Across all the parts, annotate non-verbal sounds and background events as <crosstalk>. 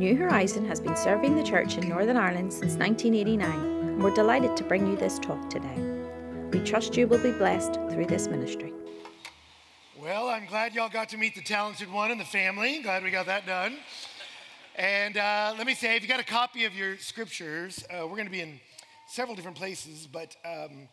New Horizon has been serving the church in Northern Ireland since 1989, and we're delighted to bring you this talk today. We trust you will be blessed through this ministry. Well, I'm glad y'all got to meet the talented one in the family. Glad we got that done. And uh, let me say, if you got a copy of your scriptures, uh, we're going to be in several different places, but um,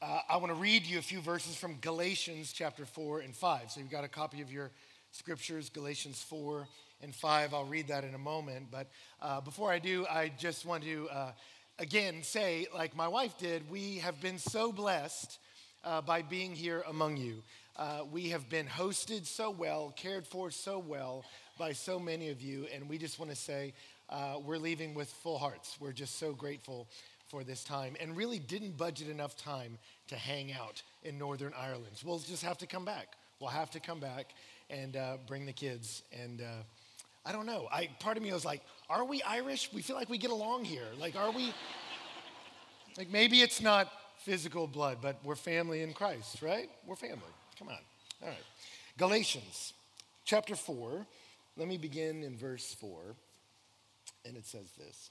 uh, I want to read you a few verses from Galatians chapter 4 and 5. So you've got a copy of your scriptures, Galatians 4 and 5. I'll read that in a moment. But uh, before I do, I just want to uh, again say, like my wife did, we have been so blessed uh, by being here among you. Uh, we have been hosted so well, cared for so well by so many of you, and we just want to say uh, we're leaving with full hearts. We're just so grateful for this time and really didn't budget enough time to hang out in Northern Ireland. We'll just have to come back. We'll have to come back and uh, bring the kids and I don't know. I, part of me was like, are we Irish? We feel like we get along here. Like, are we? like, maybe it's not physical blood, but we're family in Christ, right? We're family. Come on. All right. Galatians chapter 4. Let me begin in verse 4. And it says this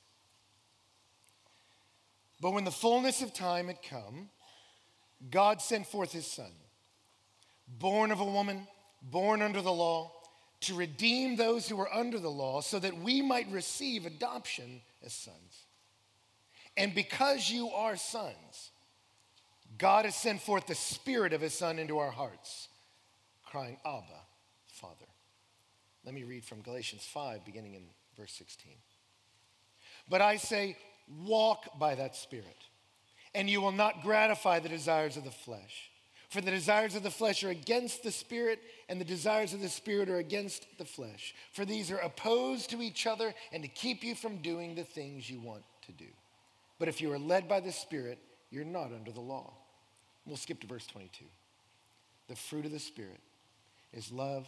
But when the fullness of time had come, God sent forth his son, born of a woman, born under the law to redeem those who were under the law so that we might receive adoption as sons. And because you are sons, God has sent forth the Spirit of His Son into our hearts, crying, Abba, Father. Let me read from Galatians 5, beginning in verse 16. But I say, walk by that Spirit, and you will not gratify the desires of the flesh. For the desires of the flesh are against the spirit, and the desires of the spirit are against the flesh. For these are opposed to each other and to keep you from doing the things you want to do. But if you are led by the spirit, you're not under the law. We'll skip to verse 22. The fruit of the spirit is love,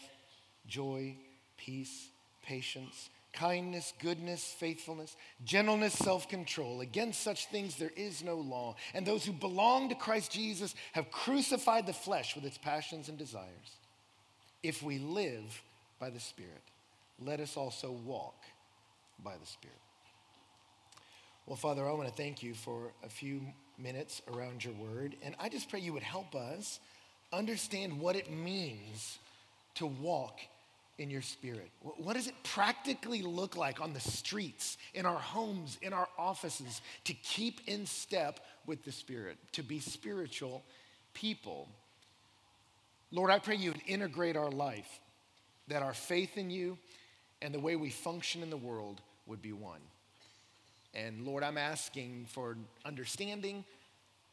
joy, peace, patience kindness, goodness, faithfulness, gentleness, self control. Against such things there is no law. And those who belong to Christ Jesus have crucified the flesh with its passions and desires. If we live by the Spirit, let us also walk by the Spirit. Well, Father, I want to thank you for a few minutes around your word. And I just pray you would help us understand what it means to walk in your spirit? What does it practically look like on the streets, in our homes, in our offices to keep in step with the Spirit, to be spiritual people? Lord, I pray you would integrate our life, that our faith in you and the way we function in the world would be one. And Lord, I'm asking for understanding,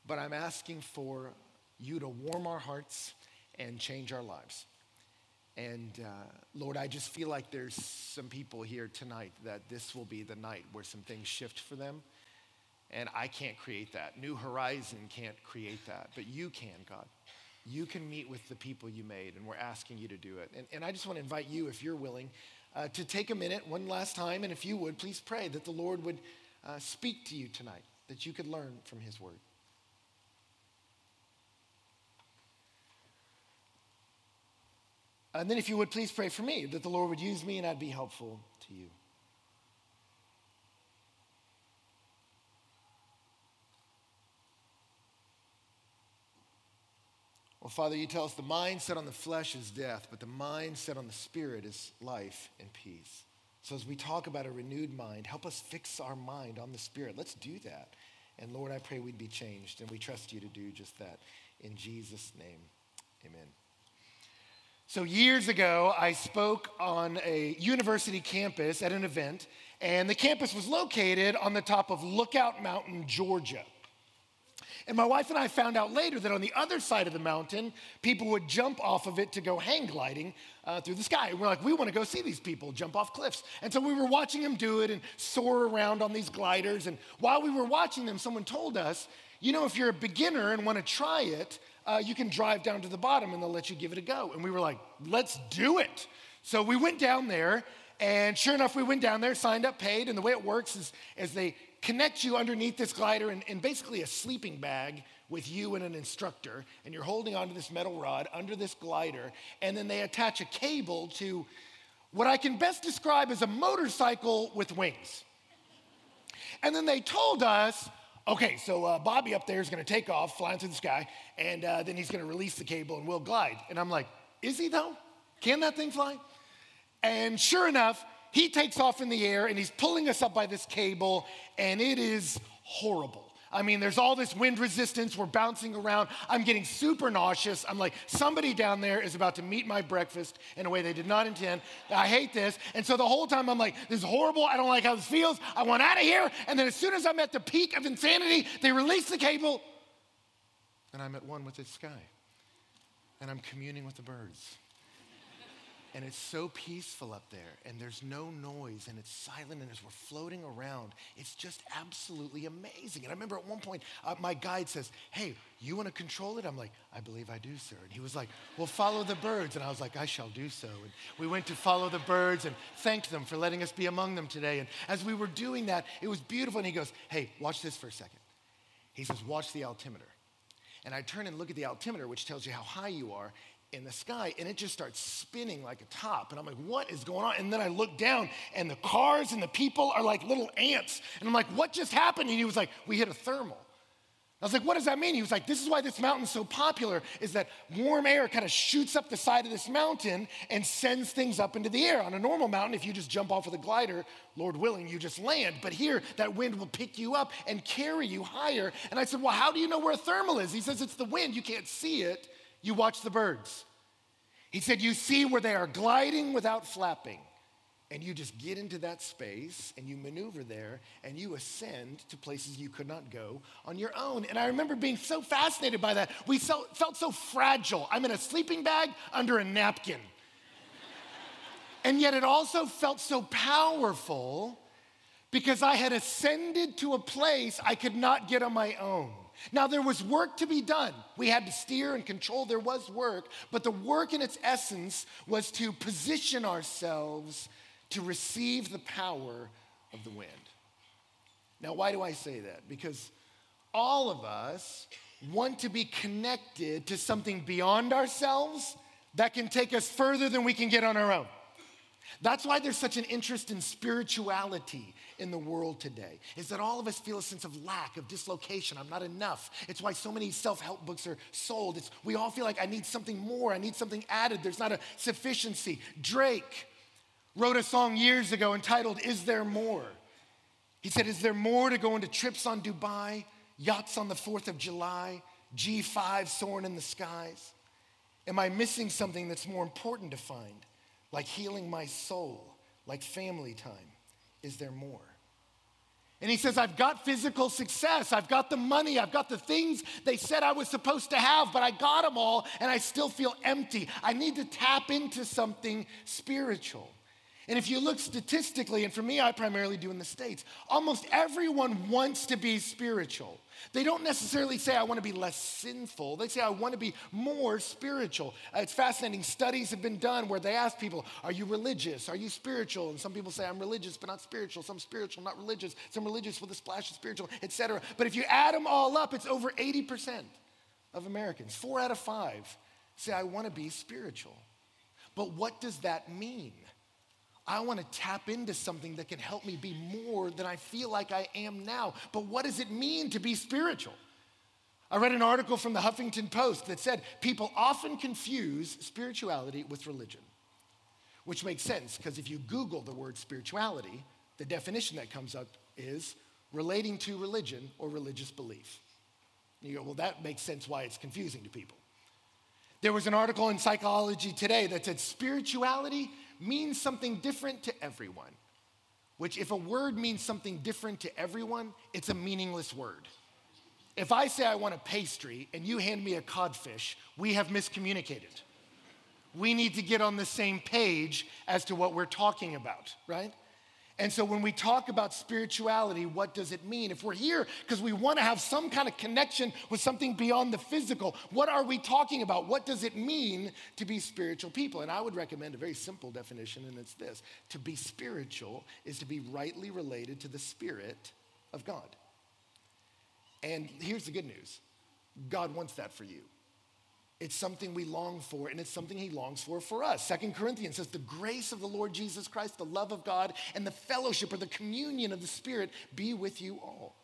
but I'm asking for you to warm our hearts and change our lives. And uh, Lord, I just feel like there's some people here tonight that this will be the night where some things shift for them. And I can't create that. New Horizon can't create that, but you can, God. You can meet with the people you made, and we're asking you to do it. And, and I just want to invite you, if you're willing, uh, to take a minute one last time, and if you would, please pray that the Lord would uh, speak to you tonight, that you could learn from his word. And then, if you would please pray for me, that the Lord would use me and I'd be helpful to you. Well, Father, you tell us the mind set on the flesh is death, but the mind set on the spirit is life and peace. So, as we talk about a renewed mind, help us fix our mind on the spirit. Let's do that. And Lord, I pray we'd be changed, and we trust you to do just that. In Jesus' name, amen. So, years ago, I spoke on a university campus at an event, and the campus was located on the top of Lookout Mountain, Georgia. And my wife and I found out later that on the other side of the mountain, people would jump off of it to go hang gliding uh, through the sky. And We're like, we want to go see these people jump off cliffs. And so we were watching them do it and soar around on these gliders. And while we were watching them, someone told us, you know, if you're a beginner and want to try it, uh, you can drive down to the bottom and they'll let you give it a go. And we were like, let's do it. So we went down there, and sure enough, we went down there, signed up, paid. And the way it works is as they connect you underneath this glider in, in basically a sleeping bag with you and an instructor, and you're holding onto this metal rod under this glider, and then they attach a cable to what I can best describe as a motorcycle with wings. And then they told us, okay, so uh, Bobby up there is going to take off, fly into the sky, and uh, then he's going to release the cable and we'll glide. And I'm like, is he though? Can that thing fly? And sure enough, he takes off in the air and he's pulling us up by this cable, and it is horrible. I mean, there's all this wind resistance. We're bouncing around. I'm getting super nauseous. I'm like, somebody down there is about to meet my breakfast in a way they did not intend. I hate this. And so the whole time I'm like, this is horrible. I don't like how this feels. I want out of here. And then as soon as I'm at the peak of insanity, they release the cable, and I'm at one with the sky. And I'm communing with the birds and it's so peaceful up there, and there's no noise, and it's silent, and as we're floating around, it's just absolutely amazing. And I remember at one point, uh, my guide says, Hey, you want to control it? I'm like, I believe I do, sir. And he was like, Well, follow the birds. And I was like, I shall do so. And we went to follow the birds and thanked them for letting us be among them today. And as we were doing that, it was beautiful. And he goes, Hey, watch this for a second. He says, Watch the altimeter. And I turn and look at the altimeter, which tells you how high you are in the sky and it just starts spinning like a top. And I'm like, what is going on? And then I look down and the cars and the people are like little ants. And I'm like, what just happened? And he was like, we hit a thermal. I was like, what does that mean? He was like, this is why this mountain's so popular, is that warm air kind of shoots up the side of this mountain and sends things up into the air. On a normal mountain, if you just jump off with a glider, Lord willing, you just land. But here, that wind will pick you up and carry you higher. And I said, well, how do you know where a thermal is? He says, it's the wind. You can't see it. You watch the birds. He said, You see where they are gliding without flapping. And you just get into that space and you maneuver there and you ascend to places you could not go on your own. And I remember being so fascinated by that. We felt so fragile. I'm in a sleeping bag under a napkin. and yet it also felt so powerful because I had ascended to a place I could not get on my own. Now, there was work to be done. We had to steer and control. There was work. But the work in its essence was to position ourselves to receive the power of the wind. Now, why do I say that? Because all of us want to be connected to something beyond ourselves that can take us further than we can get on our own. That's why there's such an interest in spirituality in the world today, is that all of us feel a sense of lack, of dislocation. I'm not enough. It's why so many self help books are sold. It's, we all feel like I need something more, I need something added. There's not a sufficiency. Drake wrote a song years ago entitled, Is There More? He said, Is there more to go into trips on Dubai, yachts on the 4th of July, G5 soaring in the skies? Am I missing something that's more important to find? Like healing my soul, like family time? Is there more? And he says, I've got physical success. I've got the money. I've got the things they said I was supposed to have, but I got them all and I still feel empty. I need to tap into something spiritual. And if you look statistically, and for me, I primarily do in the States, almost everyone wants to be spiritual. They don't necessarily say, I want to be less sinful. They say, I want to be more spiritual. Uh, it's fascinating. Studies have been done where they ask people, Are you religious? Are you spiritual? And some people say, I'm religious, but not spiritual. Some spiritual, not religious. Some religious with a splash of spiritual, etc. But if you add them all up, it's over 80% of Americans. Four out of five say, I want to be spiritual. But what does that mean? I want to tap into something that can help me be more than I feel like I am now. But what does it mean to be spiritual? I read an article from the Huffington Post that said people often confuse spirituality with religion, which makes sense because if you Google the word spirituality, the definition that comes up is relating to religion or religious belief. You go, well, that makes sense why it's confusing to people. There was an article in Psychology Today that said spirituality means something different to everyone. Which, if a word means something different to everyone, it's a meaningless word. If I say I want a pastry and you hand me a codfish, we have miscommunicated. We need to get on the same page as to what we're talking about, right? And so when we talk about spirituality, what does it mean? If we're here because we want to have some kind of connection with something beyond the physical, what are we talking about? What does it mean to be spiritual people? And I would recommend a very simple definition, and it's this to be spiritual is to be rightly related to the Spirit of God. And here's the good news God wants that for you. It's something we long for, and it's something he longs for for us. Second Corinthians says, The grace of the Lord Jesus Christ, the love of God, and the fellowship or the communion of the Spirit be with you all.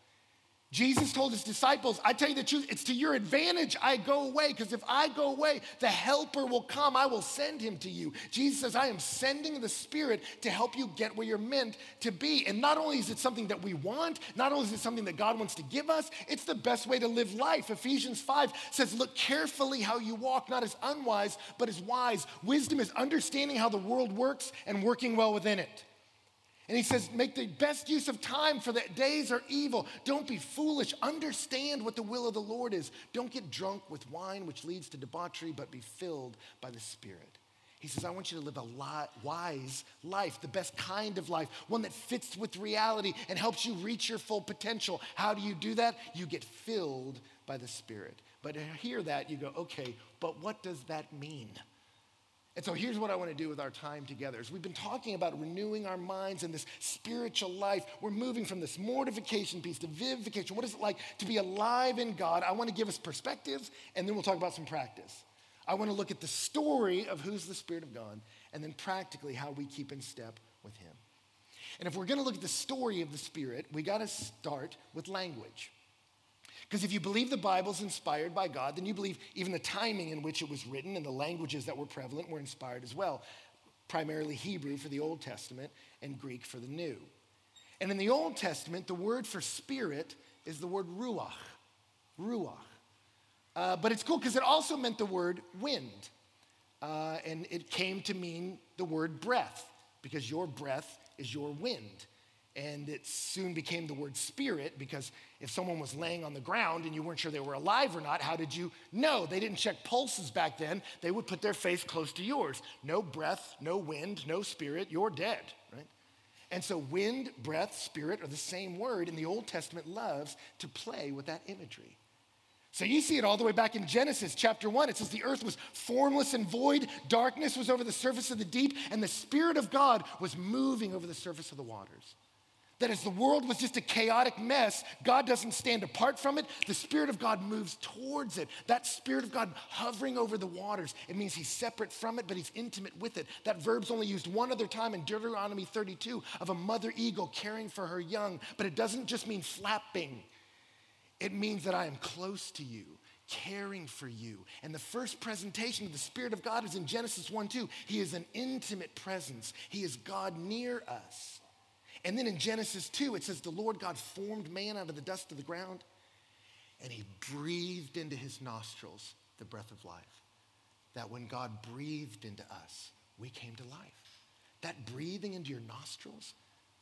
Jesus told his disciples, I tell you the truth, it's to your advantage I go away, because if I go away, the helper will come. I will send him to you. Jesus says, I am sending the Spirit to help you get where you're meant to be. And not only is it something that we want, not only is it something that God wants to give us, it's the best way to live life. Ephesians 5 says, Look carefully how you walk, not as unwise, but as wise. Wisdom is understanding how the world works and working well within it. And he says, make the best use of time, for the days are evil. Don't be foolish. Understand what the will of the Lord is. Don't get drunk with wine, which leads to debauchery, but be filled by the Spirit. He says, I want you to live a wise life, the best kind of life, one that fits with reality and helps you reach your full potential. How do you do that? You get filled by the Spirit. But to hear that, you go, okay, but what does that mean? And so here's what I want to do with our time together. As we've been talking about renewing our minds and this spiritual life, we're moving from this mortification piece to vivification. What is it like to be alive in God? I want to give us perspectives, and then we'll talk about some practice. I want to look at the story of who's the Spirit of God, and then practically how we keep in step with Him. And if we're going to look at the story of the Spirit, we got to start with language. Because if you believe the Bible's inspired by God, then you believe even the timing in which it was written and the languages that were prevalent were inspired as well. Primarily Hebrew for the Old Testament and Greek for the New. And in the Old Testament, the word for spirit is the word ruach. Ruach. Uh, but it's cool because it also meant the word wind. Uh, and it came to mean the word breath because your breath is your wind. And it soon became the word spirit because if someone was laying on the ground and you weren't sure they were alive or not, how did you know? They didn't check pulses back then. They would put their face close to yours. No breath, no wind, no spirit, you're dead, right? And so wind, breath, spirit are the same word, and the Old Testament loves to play with that imagery. So you see it all the way back in Genesis chapter 1. It says the earth was formless and void, darkness was over the surface of the deep, and the Spirit of God was moving over the surface of the waters that as the world was just a chaotic mess, God doesn't stand apart from it. The Spirit of God moves towards it. That Spirit of God hovering over the waters, it means He's separate from it, but He's intimate with it. That verb's only used one other time in Deuteronomy 32 of a mother eagle caring for her young, but it doesn't just mean flapping, it means that I am close to you caring for you. And the first presentation of the Spirit of God is in Genesis 1 2. He is an intimate presence, He is God near us. And then in Genesis 2, it says, The Lord God formed man out of the dust of the ground, and he breathed into his nostrils the breath of life. That when God breathed into us, we came to life. That breathing into your nostrils,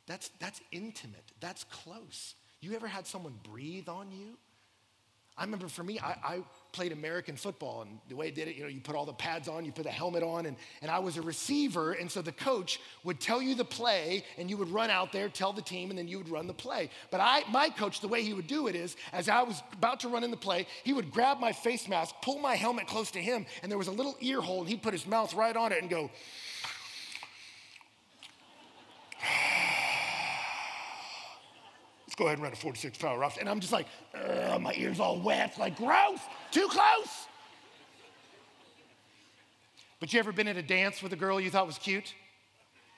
that's, that's intimate, that's close. You ever had someone breathe on you? I remember for me, I, I, played American football, and the way I did it, you know, you put all the pads on, you put the helmet on, and, and I was a receiver, and so the coach would tell you the play, and you would run out there, tell the team, and then you would run the play. But I, my coach, the way he would do it is, as I was about to run in the play, he would grab my face mask, pull my helmet close to him, and there was a little ear hole, and he'd put his mouth right on it and go, go ahead and run a 46 power rough. And I'm just like, my ears all wet, like gross, too close. But you ever been at a dance with a girl you thought was cute?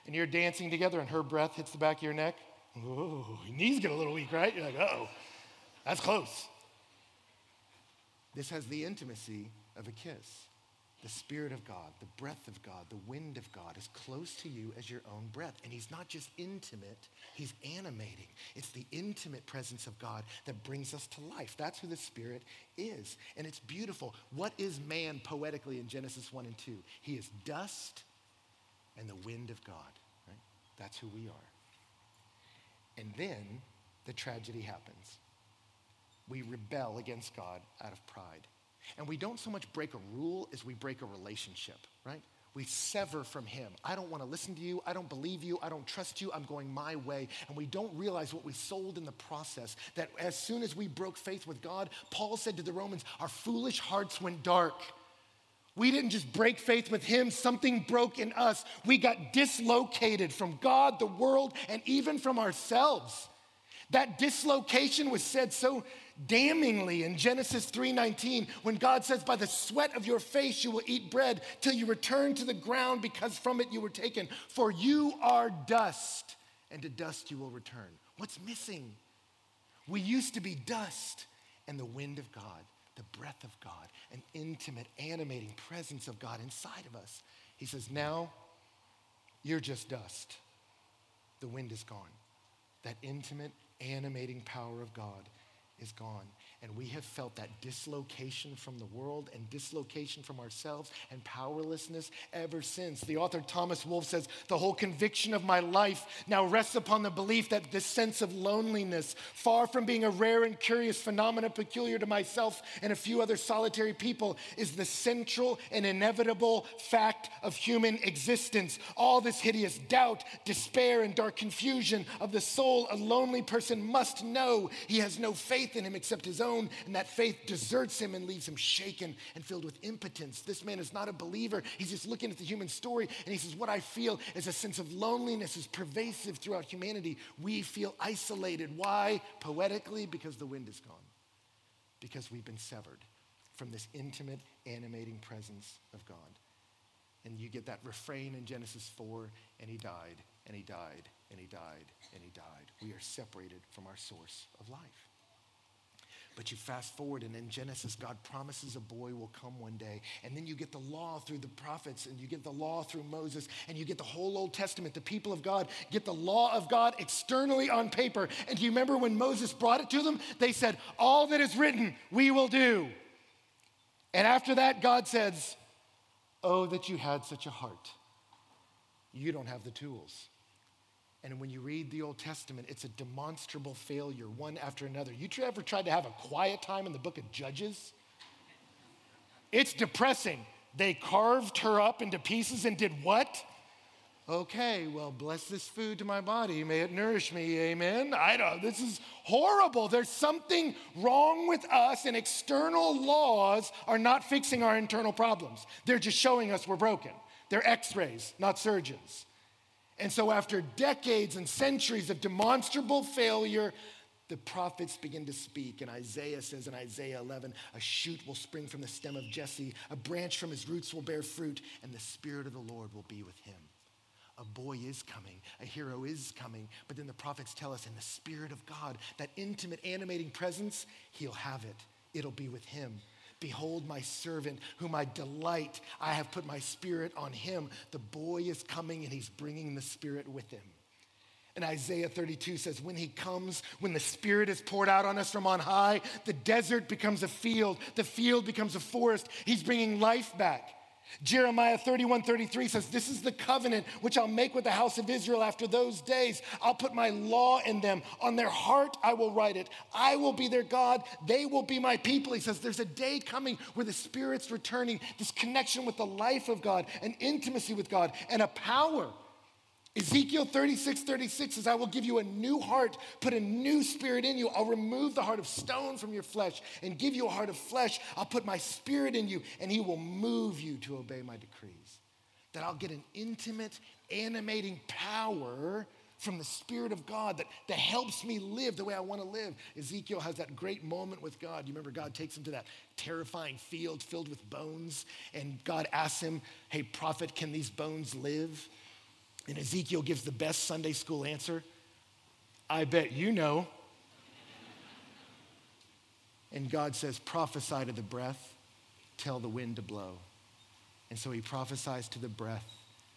And you're dancing together and her breath hits the back of your neck? Oh, your knees get a little weak, right? You're like, oh, that's close. This has the intimacy of a kiss. The Spirit of God, the breath of God, the wind of God is close to you as your own breath. And He's not just intimate, He's animating. It's the intimate presence of God that brings us to life. That's who the Spirit is. And it's beautiful. What is man poetically in Genesis 1 and 2? He is dust and the wind of God. Right? That's who we are. And then the tragedy happens. We rebel against God out of pride. And we don't so much break a rule as we break a relationship, right? We sever from him. I don't want to listen to you. I don't believe you. I don't trust you. I'm going my way. And we don't realize what we sold in the process. That as soon as we broke faith with God, Paul said to the Romans, our foolish hearts went dark. We didn't just break faith with him, something broke in us. We got dislocated from God, the world, and even from ourselves. That dislocation was said so damningly in Genesis 3:19 when God says by the sweat of your face you will eat bread till you return to the ground because from it you were taken for you are dust and to dust you will return. What's missing? We used to be dust and the wind of God, the breath of God, an intimate animating presence of God inside of us. He says now you're just dust. The wind is gone. That intimate animating power of God is gone. And we have felt that dislocation from the world and dislocation from ourselves and powerlessness ever since. The author Thomas Wolfe says, The whole conviction of my life now rests upon the belief that this sense of loneliness, far from being a rare and curious phenomenon peculiar to myself and a few other solitary people, is the central and inevitable fact of human existence. All this hideous doubt, despair, and dark confusion of the soul a lonely person must know he has no faith in him except his own and that faith deserts him and leaves him shaken and filled with impotence. This man is not a believer. He's just looking at the human story, and he says, What I feel is a sense of loneliness is pervasive throughout humanity. We feel isolated. Why? Poetically, because the wind is gone, because we've been severed from this intimate, animating presence of God. And you get that refrain in Genesis 4 and he died, and he died, and he died, and he died. We are separated from our source of life. But you fast forward, and in Genesis, God promises a boy will come one day. And then you get the law through the prophets, and you get the law through Moses, and you get the whole Old Testament. The people of God get the law of God externally on paper. And do you remember when Moses brought it to them? They said, All that is written, we will do. And after that, God says, Oh, that you had such a heart. You don't have the tools. And when you read the Old Testament, it's a demonstrable failure, one after another. You ever tried to have a quiet time in the book of Judges? It's depressing. They carved her up into pieces and did what? Okay, well, bless this food to my body. May it nourish me. Amen. I don't, this is horrible. There's something wrong with us, and external laws are not fixing our internal problems. They're just showing us we're broken. They're x rays, not surgeons. And so, after decades and centuries of demonstrable failure, the prophets begin to speak. And Isaiah says in Isaiah 11, a shoot will spring from the stem of Jesse, a branch from his roots will bear fruit, and the Spirit of the Lord will be with him. A boy is coming, a hero is coming. But then the prophets tell us in the Spirit of God, that intimate, animating presence, he'll have it. It'll be with him. Behold, my servant, whom I delight. I have put my spirit on him. The boy is coming, and he's bringing the spirit with him. And Isaiah 32 says, When he comes, when the Spirit is poured out on us from on high, the desert becomes a field, the field becomes a forest. He's bringing life back. Jeremiah 31 33 says, This is the covenant which I'll make with the house of Israel after those days. I'll put my law in them. On their heart, I will write it. I will be their God. They will be my people. He says, There's a day coming where the Spirit's returning, this connection with the life of God, an intimacy with God, and a power Ezekiel 36, 36 says, I will give you a new heart, put a new spirit in you. I'll remove the heart of stone from your flesh and give you a heart of flesh. I'll put my spirit in you, and he will move you to obey my decrees. That I'll get an intimate, animating power from the Spirit of God that, that helps me live the way I want to live. Ezekiel has that great moment with God. You remember God takes him to that terrifying field filled with bones, and God asks him, Hey, prophet, can these bones live? And Ezekiel gives the best Sunday school answer I bet you know. and God says, prophesy to the breath, tell the wind to blow. And so he prophesies to the breath,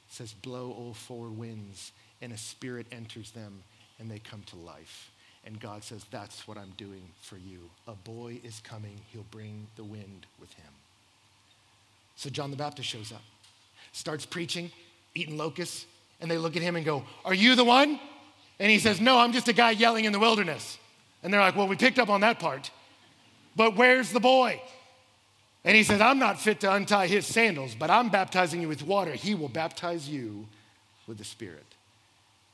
says, blow, all four winds, and a spirit enters them, and they come to life. And God says, That's what I'm doing for you. A boy is coming, he'll bring the wind with him. So John the Baptist shows up, starts preaching, eating locusts, and they look at him and go, Are you the one? And he says, No, I'm just a guy yelling in the wilderness. And they're like, Well, we picked up on that part. But where's the boy? And he says, I'm not fit to untie his sandals, but I'm baptizing you with water. He will baptize you with the Spirit.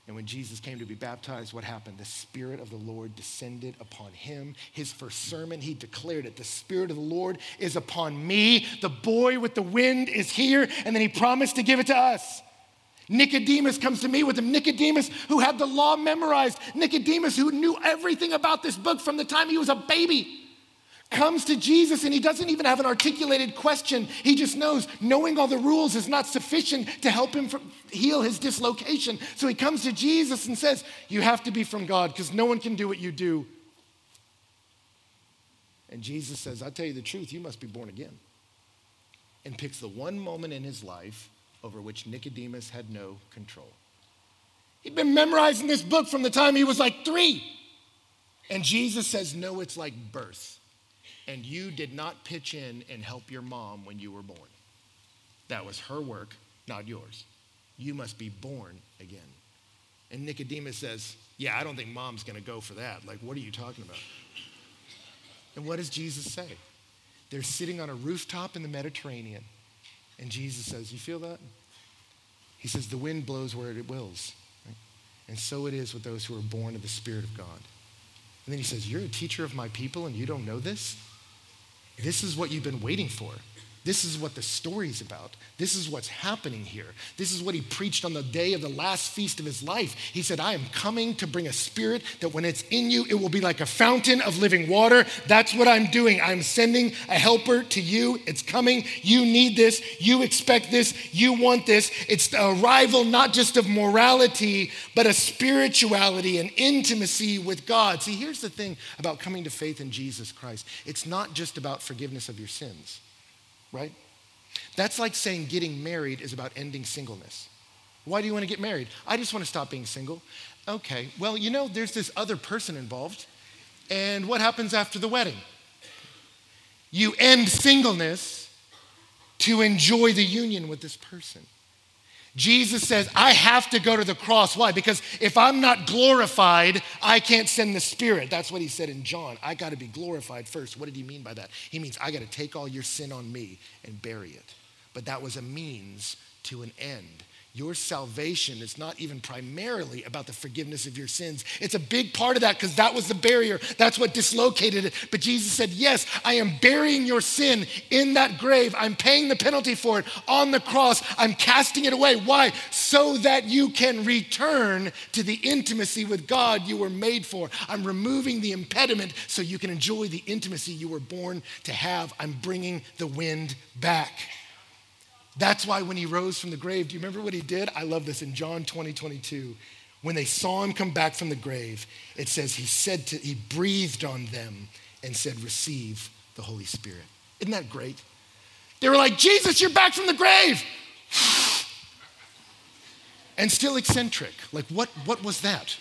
And when Jesus came to be baptized, what happened? The Spirit of the Lord descended upon him. His first sermon, he declared it The Spirit of the Lord is upon me. The boy with the wind is here. And then he promised to give it to us. Nicodemus comes to me with him. Nicodemus, who had the law memorized. Nicodemus, who knew everything about this book from the time he was a baby, comes to Jesus and he doesn't even have an articulated question. He just knows knowing all the rules is not sufficient to help him heal his dislocation. So he comes to Jesus and says, You have to be from God because no one can do what you do. And Jesus says, I'll tell you the truth, you must be born again. And picks the one moment in his life over which Nicodemus had no control. He'd been memorizing this book from the time he was like three. And Jesus says, No, it's like birth. And you did not pitch in and help your mom when you were born. That was her work, not yours. You must be born again. And Nicodemus says, Yeah, I don't think mom's gonna go for that. Like, what are you talking about? And what does Jesus say? They're sitting on a rooftop in the Mediterranean. And Jesus says, You feel that? He says, The wind blows where it wills. Right? And so it is with those who are born of the Spirit of God. And then he says, You're a teacher of my people and you don't know this? This is what you've been waiting for. This is what the story's about. This is what's happening here. This is what he preached on the day of the last feast of his life. He said, I am coming to bring a spirit that when it's in you, it will be like a fountain of living water. That's what I'm doing. I'm sending a helper to you. It's coming. You need this. You expect this. You want this. It's the arrival not just of morality, but a spirituality and intimacy with God. See, here's the thing about coming to faith in Jesus Christ it's not just about forgiveness of your sins right? That's like saying getting married is about ending singleness. Why do you want to get married? I just want to stop being single. Okay, well, you know, there's this other person involved. And what happens after the wedding? You end singleness to enjoy the union with this person. Jesus says, I have to go to the cross. Why? Because if I'm not glorified, I can't send the Spirit. That's what he said in John. I got to be glorified first. What did he mean by that? He means I got to take all your sin on me and bury it. But that was a means to an end. Your salvation is not even primarily about the forgiveness of your sins. It's a big part of that because that was the barrier. That's what dislocated it. But Jesus said, Yes, I am burying your sin in that grave. I'm paying the penalty for it on the cross. I'm casting it away. Why? So that you can return to the intimacy with God you were made for. I'm removing the impediment so you can enjoy the intimacy you were born to have. I'm bringing the wind back. That's why when he rose from the grave, do you remember what he did? I love this in John 20, 22. When they saw him come back from the grave, it says he said to, he breathed on them and said, Receive the Holy Spirit. Isn't that great? They were like, Jesus, you're back from the grave. <sighs> and still eccentric. Like, what, what was that?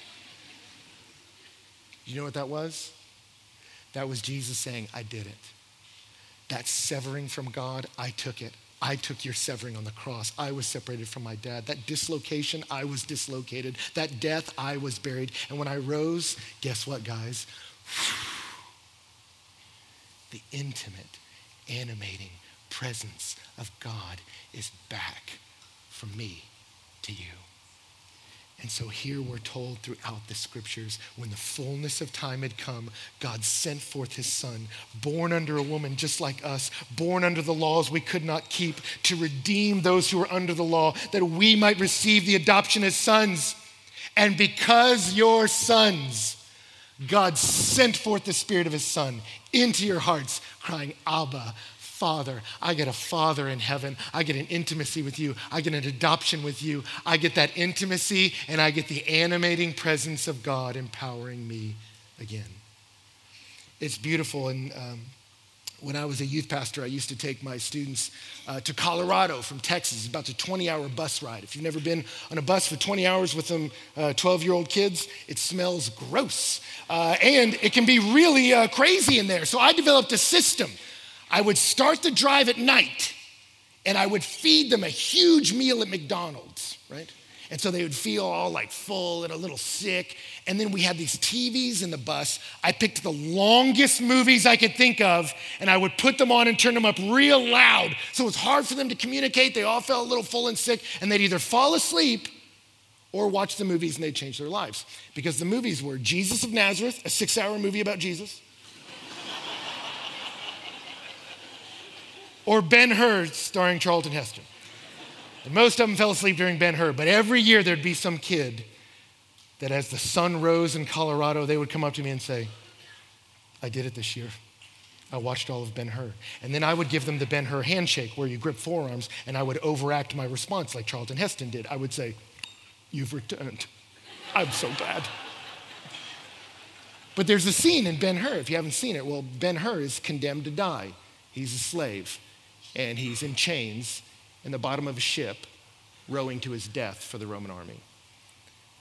You know what that was? That was Jesus saying, I did it. That severing from God, I took it. I took your severing on the cross. I was separated from my dad. That dislocation, I was dislocated. That death, I was buried. And when I rose, guess what, guys? The intimate, animating presence of God is back from me to you. And so here we're told throughout the scriptures when the fullness of time had come, God sent forth his son, born under a woman just like us, born under the laws we could not keep, to redeem those who were under the law, that we might receive the adoption as sons. And because you're sons, God sent forth the Spirit of His Son into your hearts, crying, Abba, Father. I get a Father in heaven. I get an intimacy with you. I get an adoption with you. I get that intimacy and I get the animating presence of God empowering me again. It's beautiful. And um, when I was a youth pastor, I used to take my students uh, to Colorado from Texas. It's about a 20 hour bus ride. If you've never been on a bus for 20 hours with some 12 uh, year old kids, it smells gross. Uh, and it can be really uh, crazy in there. So I developed a system. I would start the drive at night and I would feed them a huge meal at McDonald's, right? And so they would feel all like full and a little sick. And then we had these TVs in the bus. I picked the longest movies I could think of and I would put them on and turn them up real loud. So it was hard for them to communicate. They all felt a little full and sick and they'd either fall asleep or watch the movies and they'd change their lives. Because the movies were Jesus of Nazareth, a six hour movie about Jesus. Or Ben Hur starring Charlton Heston. And most of them fell asleep during Ben Hur, but every year there'd be some kid that as the sun rose in Colorado, they would come up to me and say, I did it this year. I watched all of Ben Hur. And then I would give them the Ben Hur handshake where you grip forearms, and I would overact my response like Charlton Heston did. I would say, You've returned. I'm so glad. But there's a scene in Ben Hur, if you haven't seen it. Well, Ben Hur is condemned to die. He's a slave, and he's in chains in the bottom of a ship, rowing to his death for the Roman army.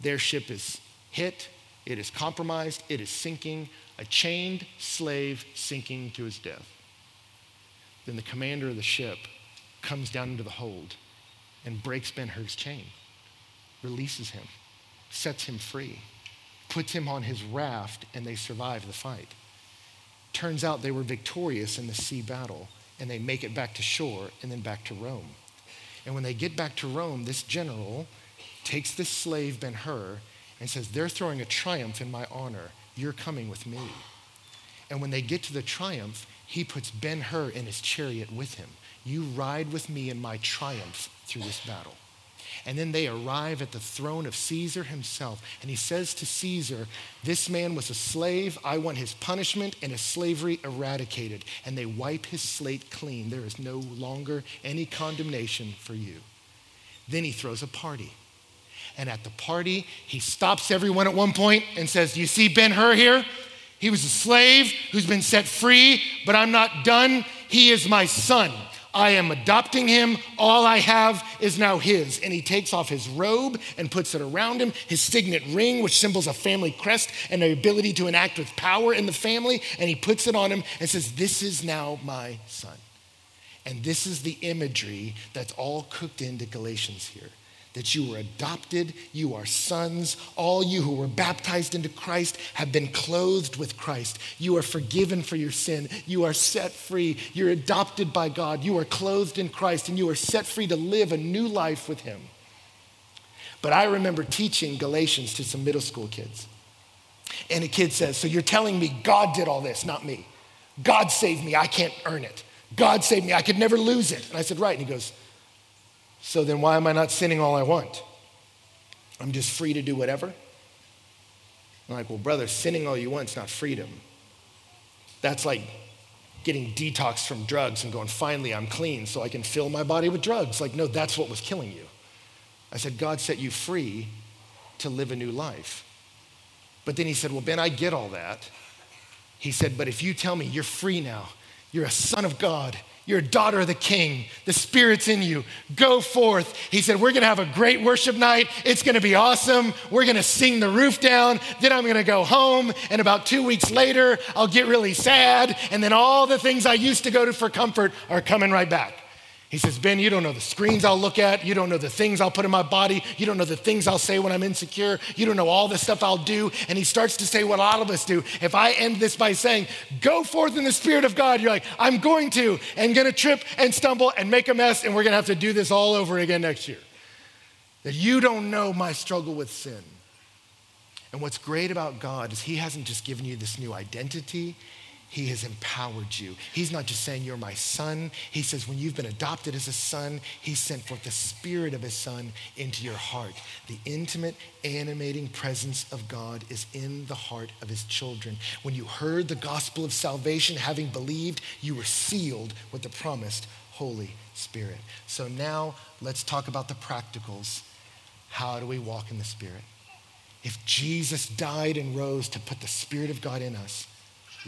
Their ship is hit, it is compromised, it is sinking, a chained slave sinking to his death. Then the commander of the ship comes down into the hold and breaks Ben Hur's chain, releases him, sets him free, puts him on his raft, and they survive the fight. Turns out they were victorious in the sea battle, and they make it back to shore and then back to Rome. And when they get back to Rome, this general takes this slave Ben Hur and says, They're throwing a triumph in my honor. You're coming with me. And when they get to the triumph, he puts Ben Hur in his chariot with him. You ride with me in my triumph through this battle. And then they arrive at the throne of Caesar himself. And he says to Caesar, This man was a slave. I want his punishment and his slavery eradicated. And they wipe his slate clean. There is no longer any condemnation for you. Then he throws a party. And at the party, he stops everyone at one point and says, Do you see Ben Hur here? He was a slave who's been set free, but I'm not done. He is my son. I am adopting him. All I have is now his. And he takes off his robe and puts it around him, his signet ring, which symbols a family crest and the ability to enact with power in the family. And he puts it on him and says, This is now my son. And this is the imagery that's all cooked into Galatians here that you were adopted, you are sons. All you who were baptized into Christ have been clothed with Christ. You are forgiven for your sin. You are set free. You're adopted by God. You are clothed in Christ, and you are set free to live a new life with Him. But I remember teaching Galatians to some middle school kids. And a kid says, So you're telling me God did all this, not me? God saved me. I can't earn it. God saved me. I could never lose it. And I said, Right. And he goes, so then why am I not sinning all I want? I'm just free to do whatever? I'm like, well, brother, sinning all you want is not freedom. That's like getting detox from drugs and going, finally, I'm clean so I can fill my body with drugs. Like, no, that's what was killing you. I said, God set you free to live a new life. But then he said, well, Ben, I get all that. He said, but if you tell me you're free now, you're a son of God, you're a daughter of the king. The Spirit's in you. Go forth. He said, We're going to have a great worship night. It's going to be awesome. We're going to sing the roof down. Then I'm going to go home. And about two weeks later, I'll get really sad. And then all the things I used to go to for comfort are coming right back. He says, Ben, you don't know the screens I'll look at. You don't know the things I'll put in my body. You don't know the things I'll say when I'm insecure. You don't know all the stuff I'll do. And he starts to say what all of us do. If I end this by saying, Go forth in the Spirit of God, you're like, I'm going to, and gonna trip and stumble and make a mess, and we're gonna have to do this all over again next year. That you don't know my struggle with sin. And what's great about God is He hasn't just given you this new identity, he has empowered you. He's not just saying, You're my son. He says, When you've been adopted as a son, He sent forth the Spirit of His Son into your heart. The intimate, animating presence of God is in the heart of His children. When you heard the gospel of salvation, having believed, you were sealed with the promised Holy Spirit. So now let's talk about the practicals. How do we walk in the Spirit? If Jesus died and rose to put the Spirit of God in us,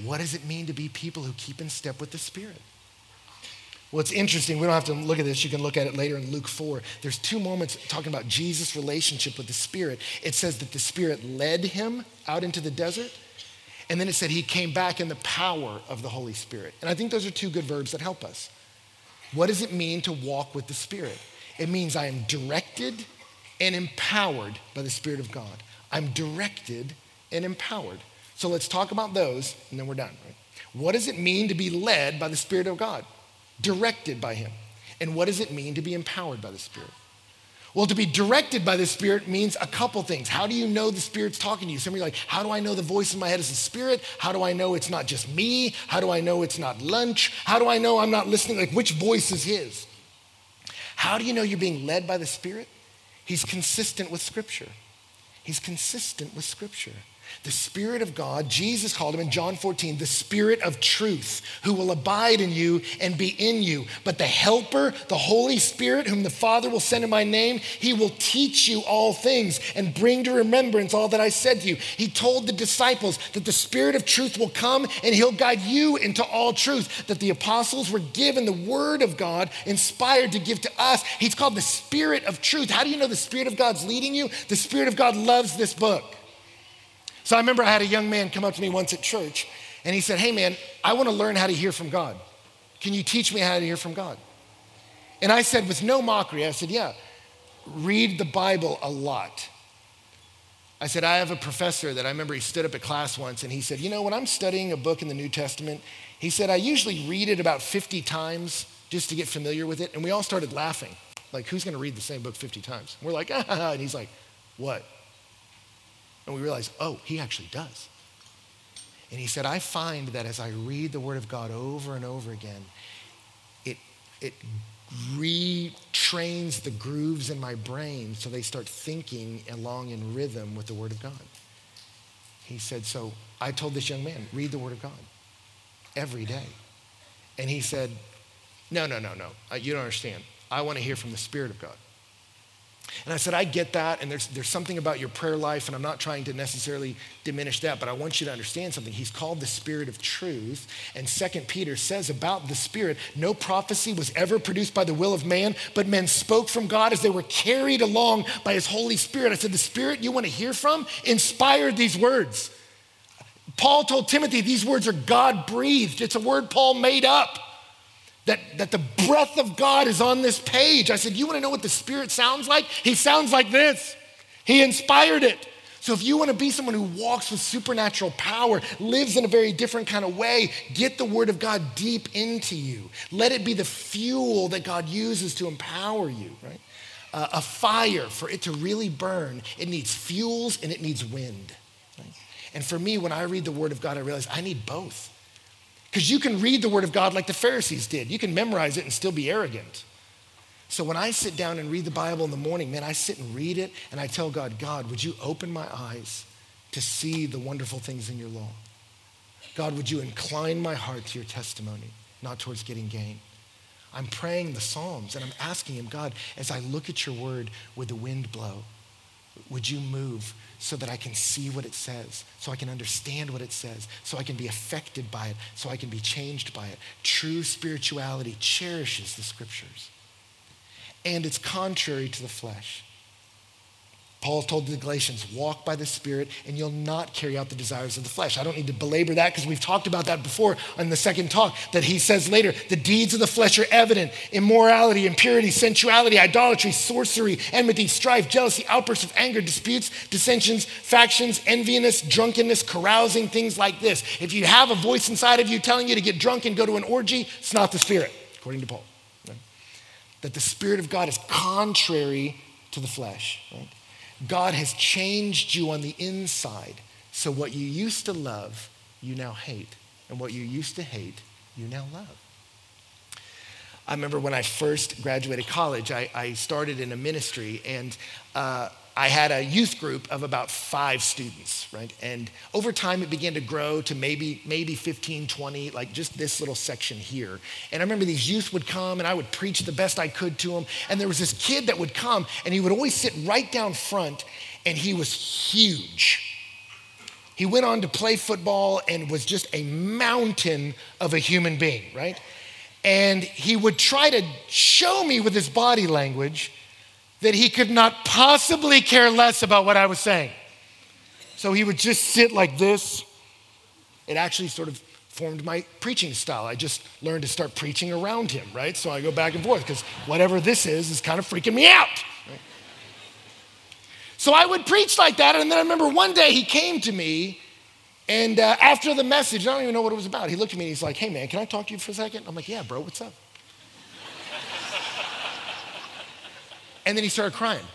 what does it mean to be people who keep in step with the Spirit? Well, it's interesting. We don't have to look at this. You can look at it later in Luke 4. There's two moments talking about Jesus' relationship with the Spirit. It says that the Spirit led him out into the desert, and then it said he came back in the power of the Holy Spirit. And I think those are two good verbs that help us. What does it mean to walk with the Spirit? It means I am directed and empowered by the Spirit of God. I'm directed and empowered. So let's talk about those, and then we're done. Right? What does it mean to be led by the Spirit of God? Directed by Him. And what does it mean to be empowered by the Spirit? Well, to be directed by the Spirit means a couple things. How do you know the Spirit's talking to you? Somebody like, how do I know the voice in my head is the Spirit? How do I know it's not just me? How do I know it's not lunch? How do I know I'm not listening? Like, which voice is His? How do you know you're being led by the Spirit? He's consistent with Scripture. He's consistent with Scripture. The Spirit of God, Jesus called him in John 14, the Spirit of truth, who will abide in you and be in you. But the Helper, the Holy Spirit, whom the Father will send in my name, he will teach you all things and bring to remembrance all that I said to you. He told the disciples that the Spirit of truth will come and he'll guide you into all truth, that the apostles were given the Word of God, inspired to give to us. He's called the Spirit of truth. How do you know the Spirit of God's leading you? The Spirit of God loves this book. So I remember I had a young man come up to me once at church and he said, Hey man, I want to learn how to hear from God. Can you teach me how to hear from God? And I said, with no mockery, I said, Yeah, read the Bible a lot. I said, I have a professor that I remember he stood up at class once and he said, You know, when I'm studying a book in the New Testament, he said, I usually read it about 50 times just to get familiar with it. And we all started laughing. Like, who's going to read the same book 50 times? And we're like, <laughs> ah, and he's like, What? And we realized, oh, he actually does. And he said, I find that as I read the Word of God over and over again, it, it retrains the grooves in my brain so they start thinking along in rhythm with the Word of God. He said, So I told this young man, read the Word of God every day. And he said, No, no, no, no. Uh, you don't understand. I want to hear from the Spirit of God. And I said, I get that, and there's, there's something about your prayer life, and I'm not trying to necessarily diminish that, but I want you to understand something. He's called the Spirit of truth, and Second Peter says about the Spirit, no prophecy was ever produced by the will of man, but men spoke from God as they were carried along by his Holy Spirit. I said, the Spirit you want to hear from inspired these words. Paul told Timothy, these words are God breathed. It's a word Paul made up that, that the breath of God is on this page. I said, You want to know what the Spirit sounds like? He sounds like this. He inspired it. So if you want to be someone who walks with supernatural power, lives in a very different kind of way, get the Word of God deep into you. Let it be the fuel that God uses to empower you, right? Uh, a fire, for it to really burn, it needs fuels and it needs wind. Right? And for me, when I read the Word of God, I realize I need both. Because you can read the Word of God like the Pharisees did. You can memorize it and still be arrogant. So when I sit down and read the Bible in the morning, man, I sit and read it and I tell God, God, would you open my eyes to see the wonderful things in your law? God, would you incline my heart to your testimony, not towards getting gain? I'm praying the Psalms and I'm asking him, God, as I look at your word, would the wind blow? Would you move so that I can see what it says, so I can understand what it says, so I can be affected by it, so I can be changed by it? True spirituality cherishes the scriptures. And it's contrary to the flesh. Paul told the Galatians, walk by the Spirit and you'll not carry out the desires of the flesh. I don't need to belabor that because we've talked about that before on the second talk that he says later the deeds of the flesh are evident immorality, impurity, sensuality, idolatry, sorcery, enmity, strife, jealousy, outbursts of anger, disputes, dissensions, factions, enviness, drunkenness, carousing, things like this. If you have a voice inside of you telling you to get drunk and go to an orgy, it's not the Spirit, according to Paul. Right? That the Spirit of God is contrary to the flesh. Right? God has changed you on the inside. So what you used to love, you now hate. And what you used to hate, you now love. I remember when I first graduated college, I, I started in a ministry, and uh, I had a youth group of about five students, right? And over time, it began to grow to maybe, maybe 15, 20, like just this little section here. And I remember these youth would come and I would preach the best I could to them. And there was this kid that would come and he would always sit right down front and he was huge. He went on to play football and was just a mountain of a human being, right? And he would try to show me with his body language that he could not possibly care less about what I was saying. So he would just sit like this. It actually sort of formed my preaching style. I just learned to start preaching around him, right? So I go back and forth because whatever this is is kind of freaking me out. So I would preach like that. And then I remember one day he came to me and uh, after the message, I don't even know what it was about. He looked at me and he's like, hey man, can I talk to you for a second? I'm like, yeah, bro, what's up? And then he started crying.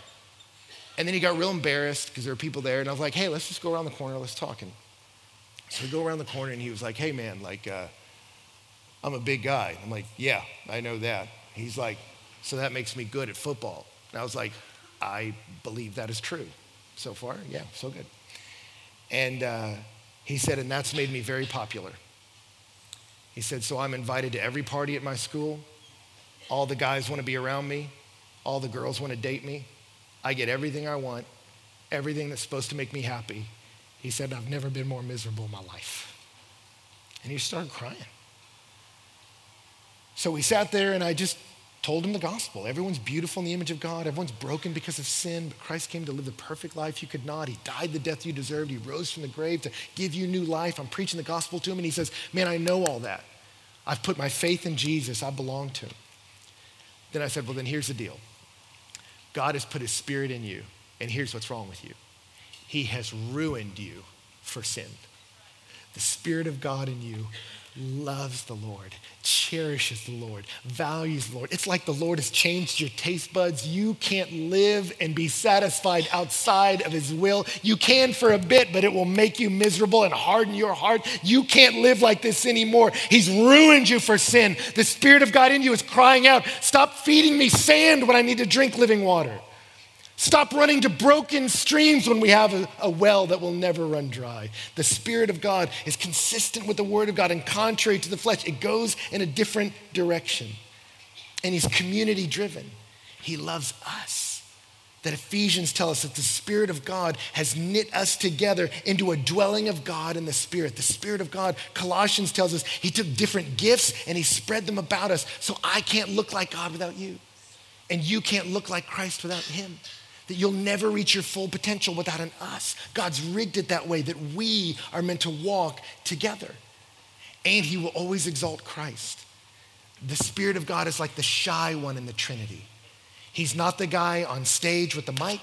And then he got real embarrassed because there were people there. And I was like, hey, let's just go around the corner, let's talk. And so we go around the corner and he was like, hey, man, like, uh, I'm a big guy. I'm like, yeah, I know that. He's like, so that makes me good at football. And I was like, I believe that is true. So far, yeah, so good. And uh, he said, and that's made me very popular. He said, so I'm invited to every party at my school. All the guys want to be around me. All the girls want to date me. I get everything I want, everything that's supposed to make me happy. He said, I've never been more miserable in my life. And he started crying. So we sat there and I just told him the gospel. Everyone's beautiful in the image of God. Everyone's broken because of sin, but Christ came to live the perfect life you could not. He died the death you deserved. He rose from the grave to give you new life. I'm preaching the gospel to him, and he says, Man, I know all that. I've put my faith in Jesus. I belong to him. Then I said, Well, then here's the deal God has put his spirit in you, and here's what's wrong with you He has ruined you for sin. The spirit of God in you loves the Lord, cherishes the Lord, values the Lord. It's like the Lord has changed your taste buds. You can't live and be satisfied outside of His will. You can for a bit, but it will make you miserable and harden your heart. You can't live like this anymore. He's ruined you for sin. The Spirit of God in you is crying out, Stop feeding me sand when I need to drink living water. Stop running to broken streams when we have a, a, well that will never run dry. The Spirit of God is consistent with the Word of God and contrary to the flesh. It goes in a different direction. And He's community driven. He loves us. That Ephesians tell us that the Spirit of God has knit us together into a dwelling of God in the Spirit. The Spirit of God, Colossians tells us, He took different gifts and He spread them about us. So I can't look like God without you. And you can't look like Christ without Him that you'll never reach your full potential without an us. God's rigged it that way that we are meant to walk together. And He will always exalt Christ. The Spirit of God is like the shy one in the Trinity. He's not the guy on stage with the mic,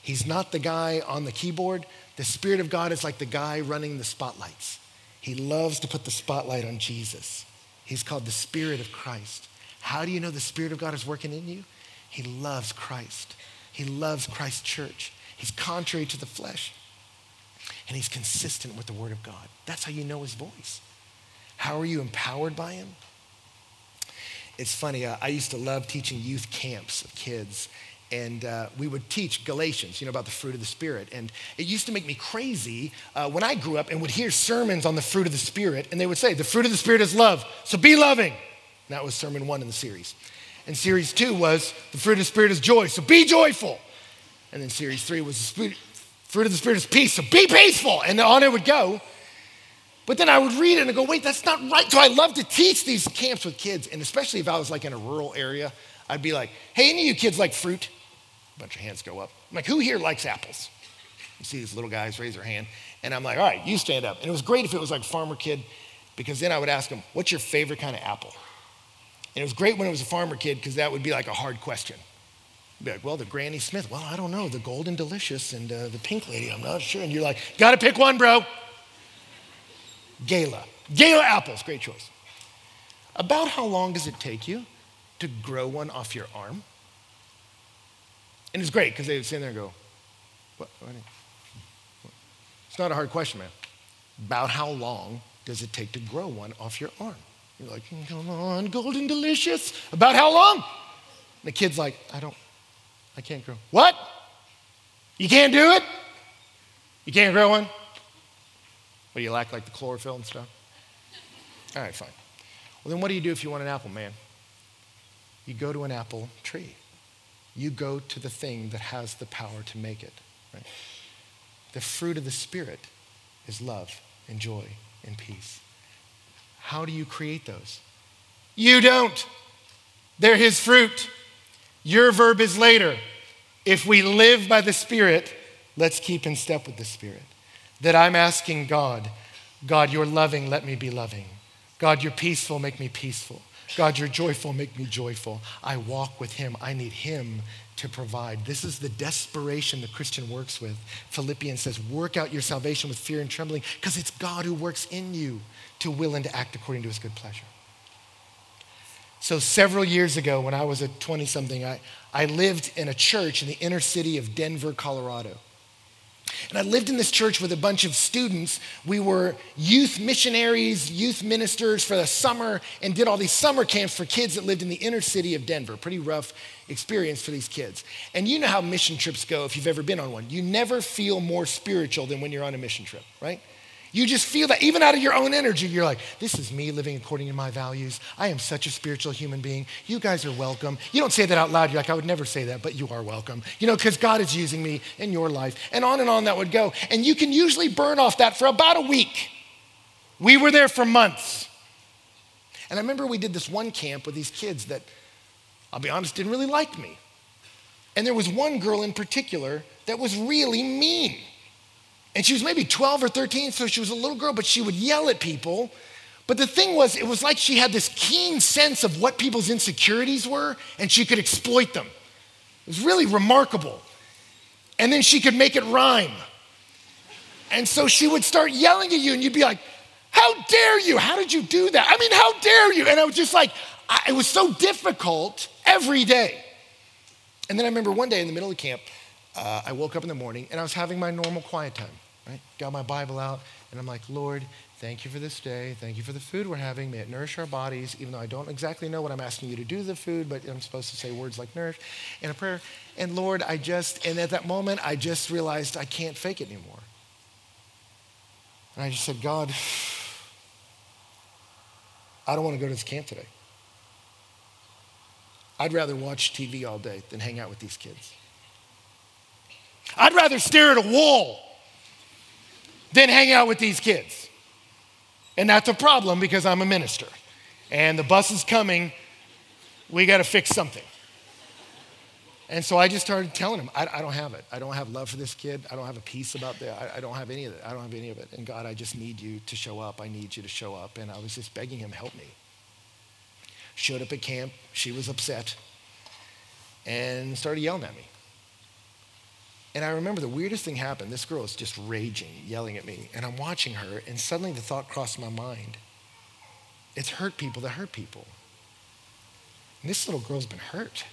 He's not the guy on the keyboard. The Spirit of God is like the guy running the spotlights. He loves to put the spotlight on Jesus. He's called the Spirit of Christ. How do you know the Spirit of God is working in you? He loves Christ. He loves Christ's church. He's contrary to the flesh. And he's consistent with the word of God. That's how you know his voice. How are you empowered by him? It's funny, uh, I used to love teaching youth camps of kids. And uh, we would teach Galatians, you know, about the fruit of the Spirit. And it used to make me crazy uh, when I grew up and would hear sermons on the fruit of the Spirit. And they would say, the fruit of the Spirit is love, so be loving. And that was sermon one in the series. And series two was the fruit of the Spirit is joy, so be joyful. And then series three was the fruit of the Spirit is peace, so be peaceful. And on it would go. But then I would read it and go, wait, that's not right. So I love to teach these camps with kids. And especially if I was like in a rural area, I'd be like, hey, any of you kids like fruit? A bunch of hands go up. I'm like, who here likes apples? You see these little guys raise their hand. And I'm like, all right, you stand up. And it was great if it was like farmer kid, because then I would ask them, what's your favorite kind of apple? And it was great when it was a farmer kid because that would be like a hard question. Be like, well, the Granny Smith. Well, I don't know. The Golden Delicious and uh, the Pink Lady. I'm not sure. And you're like, got to pick one, bro. Gala. Gala apples. Great choice. About how long does it take you to grow one off your arm? And it's great because they would sit there and go, what, what? It's not a hard question, man. About how long does it take to grow one off your arm? You're like, mm, come on, golden delicious. About how long? And the kid's like, I don't, I can't grow. What? You can't do it? You can't grow one? What do you lack like the chlorophyll and stuff? All right, fine. Well, then what do you do if you want an apple, man? You go to an apple tree. You go to the thing that has the power to make it, right? The fruit of the Spirit is love and joy and peace. How do you create those? You don't. They're his fruit. Your verb is later. If we live by the Spirit, let's keep in step with the Spirit. That I'm asking God, God, you're loving, let me be loving. God, you're peaceful, make me peaceful. God, you're joyful, make me joyful. I walk with Him. I need Him to provide. This is the desperation the Christian works with. Philippians says, Work out your salvation with fear and trembling, because it's God who works in you to will and to act according to his good pleasure. So, several years ago, when I was a 20 something, I, I lived in a church in the inner city of Denver, Colorado. And I lived in this church with a bunch of students. We were youth missionaries, youth ministers for the summer, and did all these summer camps for kids that lived in the inner city of Denver. Pretty rough experience for these kids. And you know how mission trips go if you've ever been on one. You never feel more spiritual than when you're on a mission trip, right? You just feel that even out of your own energy, you're like, this is me living according to my values. I am such a spiritual human being. You guys are welcome. You don't say that out loud. You're like, I would never say that, but you are welcome. You know, because God is using me in your life. And on and on that would go. And you can usually burn off that for about a week. We were there for months. And I remember we did this one camp with these kids that, I'll be honest, didn't really like me. And there was one girl in particular that was really mean. And she was maybe 12 or 13, so she was a little girl, but she would yell at people. But the thing was, it was like she had this keen sense of what people's insecurities were, and she could exploit them. It was really remarkable. And then she could make it rhyme. And so she would start yelling at you, and you'd be like, How dare you? How did you do that? I mean, how dare you? And I was just like, I, it was so difficult every day. And then I remember one day in the middle of camp, uh, I woke up in the morning and I was having my normal quiet time right? Got my Bible out, and I'm like, Lord, thank you for this day. Thank you for the food we're having. May it nourish our bodies, even though I don't exactly know what I'm asking you to do to the food, but I'm supposed to say words like nourish in a prayer. And Lord, I just, and at that moment, I just realized I can't fake it anymore. And I just said, God, I don't want to go to this camp today. I'd rather watch TV all day than hang out with these kids. I'd rather stare at a wall than hang out with these kids. And that's a problem because I'm a minister. And the bus is coming. We got to fix something. And so I just started telling him, I, I, don't have it. I don't have love for this kid. I don't have a peace about that. I, I, don't have any of it. I don't have any of it. And God, I just need you to show up. I need you to show up. And I was just begging him, help me. Showed up at camp. She was upset and started yelling at me. And I remember the weirdest thing happened. This girl is just raging, yelling at me. And I'm watching her, and suddenly the thought crossed my mind it's hurt people that hurt people. And this little girl's been hurt.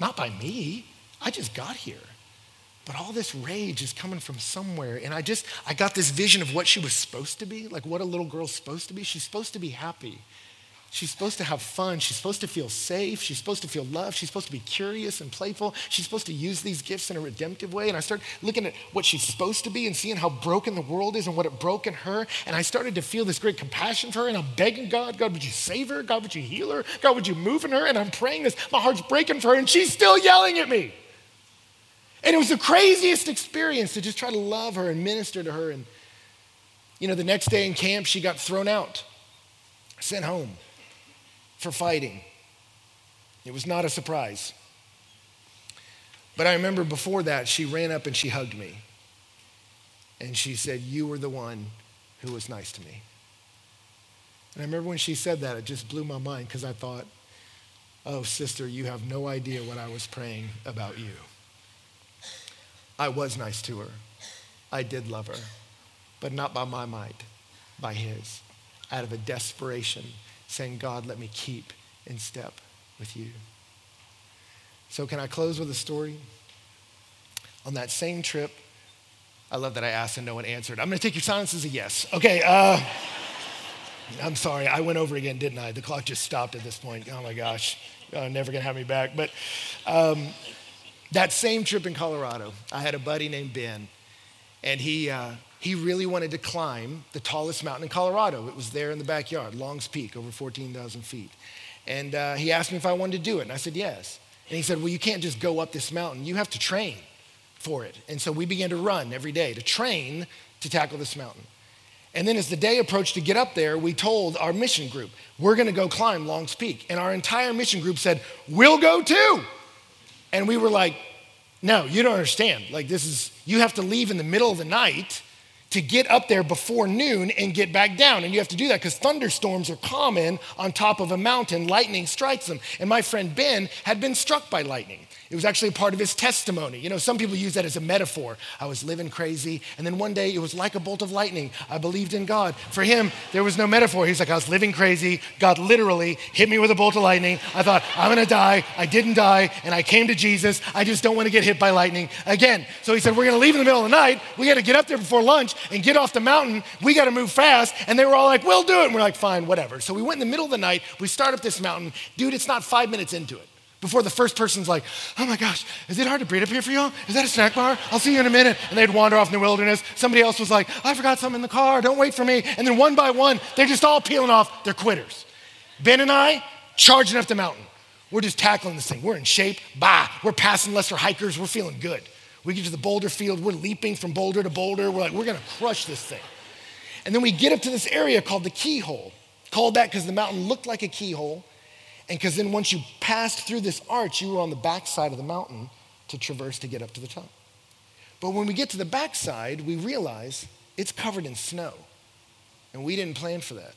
Not by me, I just got here. But all this rage is coming from somewhere. And I just, I got this vision of what she was supposed to be, like what a little girl's supposed to be. She's supposed to be happy. She's supposed to have fun. She's supposed to feel safe. She's supposed to feel loved. She's supposed to be curious and playful. She's supposed to use these gifts in a redemptive way. And I started looking at what she's supposed to be and seeing how broken the world is and what it broke in her. And I started to feel this great compassion for her. And I'm begging God, God, would you save her? God, would you heal her? God, would you move in her? And I'm praying this. My heart's breaking for her. And she's still yelling at me. And it was the craziest experience to just try to love her and minister to her. And, you know, the next day in camp, she got thrown out, sent home for fighting. It was not a surprise. But I remember before that, she ran up and she hugged me. And she said, You were the one who was nice to me. And I remember when she said that, it just blew my mind because I thought, Oh, sister, you have no idea what I was praying about you. I was nice to her. I did love her, but not by my might, by his, out of a desperation saying, God, let me keep in step with you. So, can I close with a story? On that same trip, I love that I asked and no one answered. I'm going to take your silence as a yes. Okay. Uh, I'm sorry. I went over again, didn't I? The clock just stopped at this point. Oh my gosh. Oh, never going to have me back. But um, that same trip in Colorado, I had a buddy named Ben, and he, uh, he really wanted to climb the tallest mountain in Colorado. It was there in the backyard, Long's Peak, over 14,000 feet. And uh, he asked me if I wanted to do it, and I said yes. And he said, Well, you can't just go up this mountain, you have to train for it. And so we began to run every day to train to tackle this mountain. And then as the day approached to get up there, we told our mission group, We're gonna go climb Long's Peak. And our entire mission group said, We'll go too. And we were like, No, you don't understand. Like, this is, you have to leave in the middle of the night to get up there before noon and get back down. And you have to do that because thunderstorms are common on top of a mountain. Lightning strikes them. And my friend Ben had been struck by lightning. It was actually part of his testimony. You know, some people use that as a metaphor. I was living crazy, and then one day it was like a bolt of lightning. I believed in God. For him, there was no metaphor. He's like, I was living crazy. God literally hit me with a bolt of lightning. I thought, I'm gonna die. I didn't die, and I came to Jesus. I just don't wanna get hit by lightning again. So he said, We're gonna leave in the middle of the night. We gotta get up there before lunch and get off the mountain. We gotta move fast. And they were all like, We'll do it. And we're like, Fine, whatever. So we went in the middle of the night. We start up this mountain. Dude, it's not five minutes into it before the first person's like, oh my gosh, is it hard to breathe up here for y'all? Is that a snack bar? I'll see you in a minute. And they'd wander off in the wilderness. Somebody else was like, I forgot something in the car. Don't wait for me. And then one by one, they're just all peeling off. They're quitters. Ben and I, charging up the mountain. We're just tackling this thing. We're in shape. Bah, we're passing lesser hikers. We're feeling good. We get to the boulder field. We're leaping from boulder to boulder. We're like, we're to crush this thing. And then we get up to this area called the keyhole. Called that because the mountain looked like a keyhole. And because then once you passed through this arch, you were on the backside of the mountain to traverse to get up to the top. But when we get to the backside, we realize it's covered in snow. And we didn't plan for that.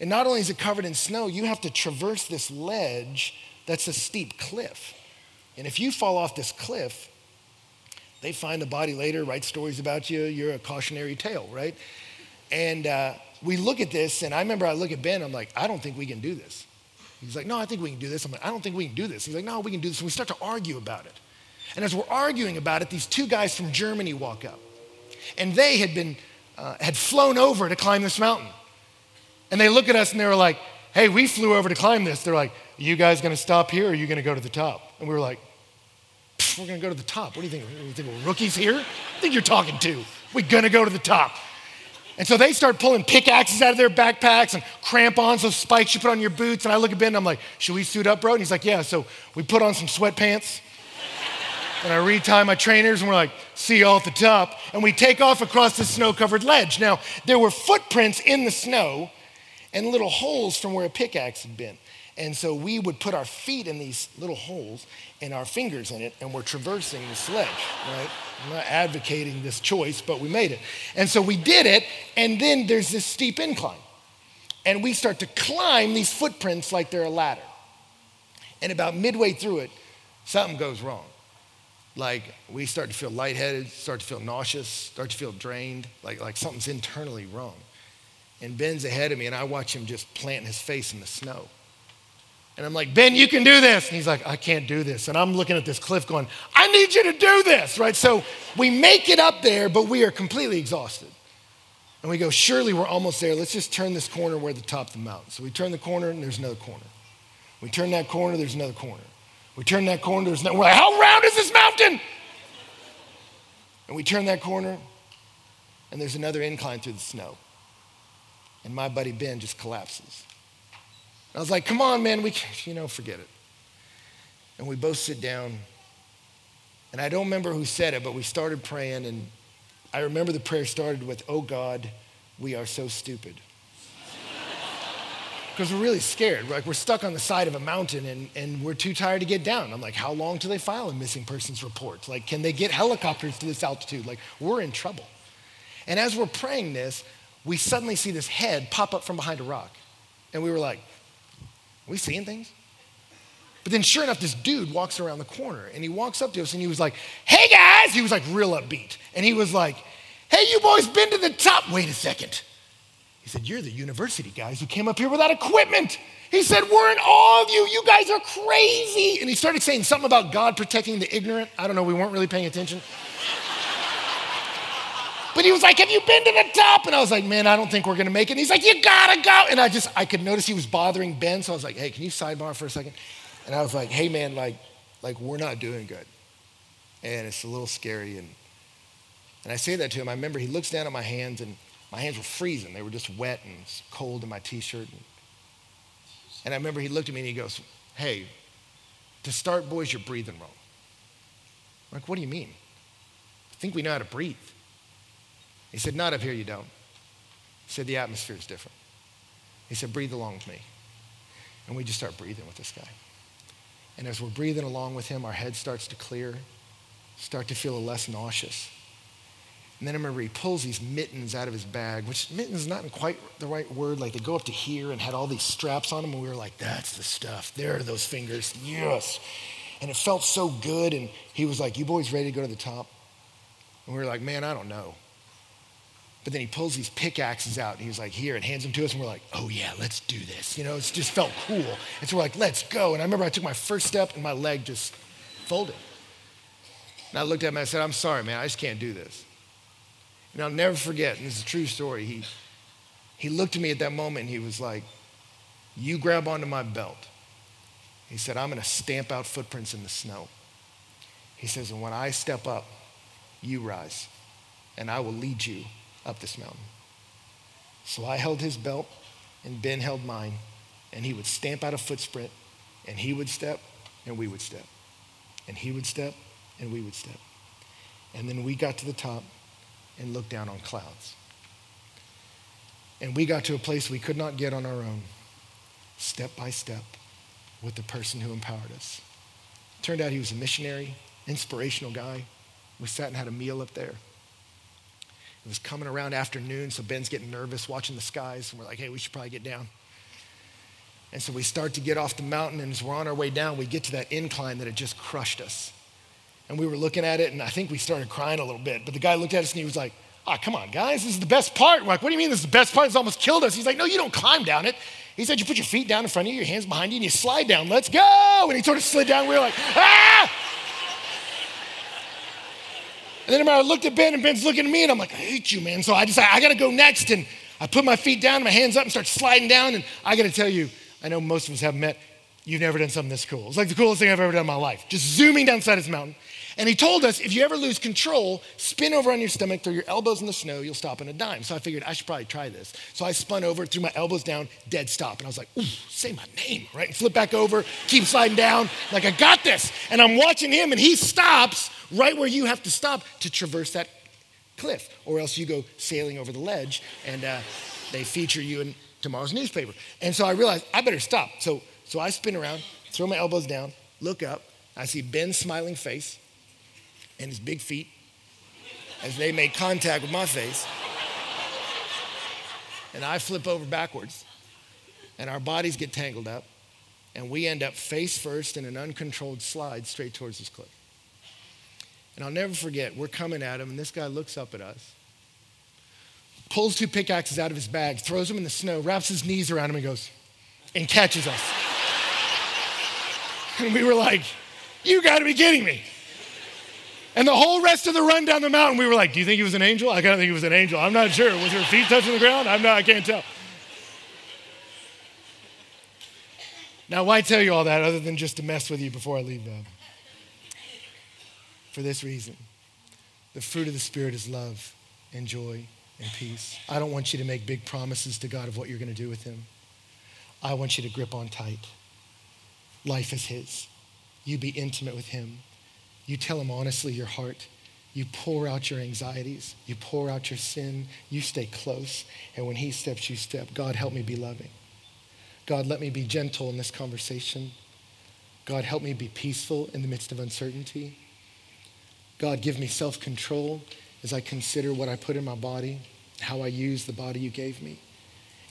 And not only is it covered in snow, you have to traverse this ledge that's a steep cliff. And if you fall off this cliff, they find the body later, write stories about you, you're a cautionary tale, right? And uh, we look at this, and I remember I look at Ben, I'm like, I don't think we can do this. He's like, no, I think we can do this. I'm like, I don't think we can do this. He's like, no, we can do this. And we start to argue about it. And as we're arguing about it, these two guys from Germany walk up. And they had been, uh, had flown over to climb this mountain. And they look at us and they were like, hey, we flew over to climb this. They're like, are you guys gonna stop here or are you gonna go to the top? And we were like, we're gonna go to the top. What do you think? You think we're rookies here? I think you're talking to. We're gonna go to the top. And so they start pulling pickaxes out of their backpacks and crampons, those spikes you put on your boots. And I look at Ben and I'm like, should we suit up, bro? And he's like, yeah. So we put on some sweatpants <laughs> and I retie my trainers and we're like, see y'all at the top. And we take off across this snow covered ledge. Now, there were footprints in the snow and little holes from where a pickaxe had been. And so we would put our feet in these little holes and our fingers in it, and we're traversing the sledge, right? I'm not advocating this choice, but we made it. And so we did it, and then there's this steep incline. And we start to climb these footprints like they're a ladder. And about midway through it, something goes wrong. Like we start to feel lightheaded, start to feel nauseous, start to feel drained, like, like something's internally wrong. And Ben's ahead of me, and I watch him just plant his face in the snow. And I'm like, Ben, you can do this. And he's like, I can't do this. And I'm looking at this cliff going, I need you to do this, right? So we make it up there, but we are completely exhausted. And we go, surely we're almost there. Let's just turn this corner where the top of the mountain. So we turn the corner, and there's another corner. We turn that corner, there's another corner. We turn that corner, there's another. We're like, how round is this mountain? And we turn that corner, and there's another incline through the snow. And my buddy Ben just collapses. I was like, come on, man, we you know, forget it. And we both sit down. And I don't remember who said it, but we started praying. And I remember the prayer started with, Oh God, we are so stupid. <laughs> Because we're really scared. Like we're stuck on the side of a mountain and, and we're too tired to get down. I'm like, how long do they file a missing persons report? Like, can they get helicopters to this altitude? Like, we're in trouble. And as we're praying this, we suddenly see this head pop up from behind a rock. And we were like, are we seeing things? But then, sure enough, this dude walks around the corner and he walks up to us and he was like, Hey guys! He was like real upbeat. And he was like, Hey, you boys been to the top? Wait a second. He said, You're the university guys who came up here without equipment. He said, We're in awe of you. You guys are crazy. And he started saying something about God protecting the ignorant. I don't know, we weren't really paying attention. But he was like, Have you been to the top? And I was like, Man, I don't think we're gonna make it. And he's like, You gotta go. And I just, I could notice he was bothering Ben. So I was like, Hey, can you sidebar for a second? And I was like, Hey, man, like, like we're not doing good. And it's a little scary. And, and I say that to him. I remember he looks down at my hands, and my hands were freezing. They were just wet and cold in my t shirt. And, and I remember he looked at me and he goes, Hey, to start, boys, you're breathing wrong. I'm like, what do you mean? I think we know how to breathe. He said, Not up here, you don't. He said, The atmosphere is different. He said, Breathe along with me. And we just start breathing with this guy. And as we're breathing along with him, our head starts to clear, start to feel less nauseous. And then I remember he pulls these mittens out of his bag, which mittens is not quite the right word. Like they go up to here and had all these straps on them. And we were like, that's the stuff. There are those fingers. Yes. And it felt so good. And he was like, you boys ready to go to the top? And we were like, man, I don't know. But then he pulls these pickaxes out and he's like, here, and hands them to us. And we're like, oh yeah, let's do this. You know, it just felt cool. And so we're like, let's go. And I remember I took my first step and my leg just folded. And I looked at him and I said, I'm sorry, man, I just can't do this. And I'll never forget, and this is a true story, he, he looked at me at that moment and he was like, You grab onto my belt. He said, I'm going to stamp out footprints in the snow. He says, And when I step up, you rise, and I will lead you up this mountain. So I held his belt, and Ben held mine, and he would stamp out a footprint, and he would step, and we would step. And he would step, and we would step. And then we got to the top, and looked down on clouds. And we got to a place we could not get on our own, step by step, with the person who empowered us. Turned out he was a missionary, inspirational guy. We sat and had a meal up there. It was coming around afternoon, so Ben's getting nervous watching the skies, and we're like, hey, we should probably get down. And so we start to get off the mountain, and as we're on our way down, we get to that incline that had just crushed us. And we were looking at it, and I think we started crying a little bit. But the guy looked at us and he was like, Ah, oh, come on, guys, this is the best part. We're like, what do you mean this is the best part? It's almost killed us. He's like, no, you don't climb down it. He said, you put your feet down in front of you, your hands behind you, and you slide down. Let's go. And he sort of slid down. We were like, ah! And then I looked at Ben, and Ben's looking at me, and I'm like, I hate you, man. So I decided I got to go next. And I put my feet down, my hands up, and start sliding down. And I got to tell you, I know most of us haven't met. You've never done something this cool. It's like the coolest thing I've ever done in my life. Just zooming down side of this mountain. And he told us if you ever lose control, spin over on your stomach, throw your elbows in the snow, you'll stop in a dime. So I figured I should probably try this. So I spun over, threw my elbows down, dead stop. And I was like, ooh, say my name, right? And flip back over, keep sliding down. Like, I got this. And I'm watching him, and he stops right where you have to stop to traverse that cliff, or else you go sailing over the ledge, and uh, they feature you in tomorrow's newspaper. And so I realized I better stop. So, so I spin around, throw my elbows down, look up. I see Ben's smiling face and his big feet as they make contact with my face. And I flip over backwards, and our bodies get tangled up, and we end up face first in an uncontrolled slide straight towards this cliff. And I'll never forget, we're coming at him, and this guy looks up at us, pulls two pickaxes out of his bag, throws them in the snow, wraps his knees around him, and goes, and catches us. <laughs> and we were like, You gotta be kidding me. And the whole rest of the run down the mountain, we were like, Do you think he was an angel? I kind of think he was an angel. I'm not sure. Was her feet touching the ground? I'm not, I can't tell. Now, why tell you all that other than just to mess with you before I leave them? For this reason the fruit of the Spirit is love and joy and peace. I don't want you to make big promises to God of what you're going to do with Him. I want you to grip on tight. Life is His. You be intimate with Him. You tell him honestly your heart. You pour out your anxieties. You pour out your sin. You stay close. And when he steps, you step. God, help me be loving. God, let me be gentle in this conversation. God, help me be peaceful in the midst of uncertainty. God, give me self control as I consider what I put in my body, how I use the body you gave me.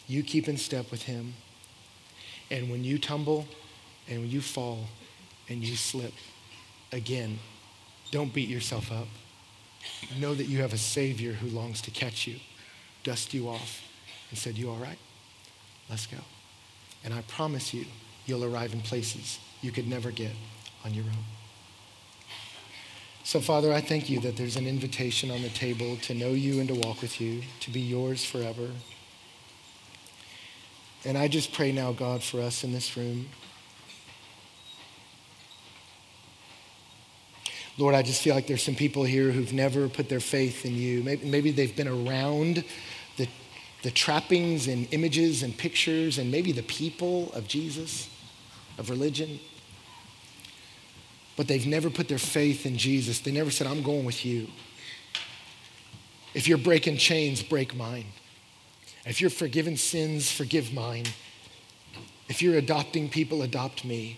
You keep in step with him. And when you tumble and when you fall and you slip, again, don't beat yourself up. Know that you have a Savior who longs to catch you, dust you off, and said, You all right? Let's go. And I promise you, you'll arrive in places you could never get on your own. So, Father, I thank you that there's an invitation on the table to know you and to walk with you, to be yours forever. And I just pray now, God, for us in this room Lord, I just feel like there's some people here who've never put their faith in you. Maybe, maybe they've been around the, the trappings and images and pictures and maybe the people of Jesus, of religion. But they've never put their faith in Jesus. They never said, I'm going with you. If you're breaking chains, break mine. If you're forgiving sins, forgive mine. If you're adopting people, adopt me.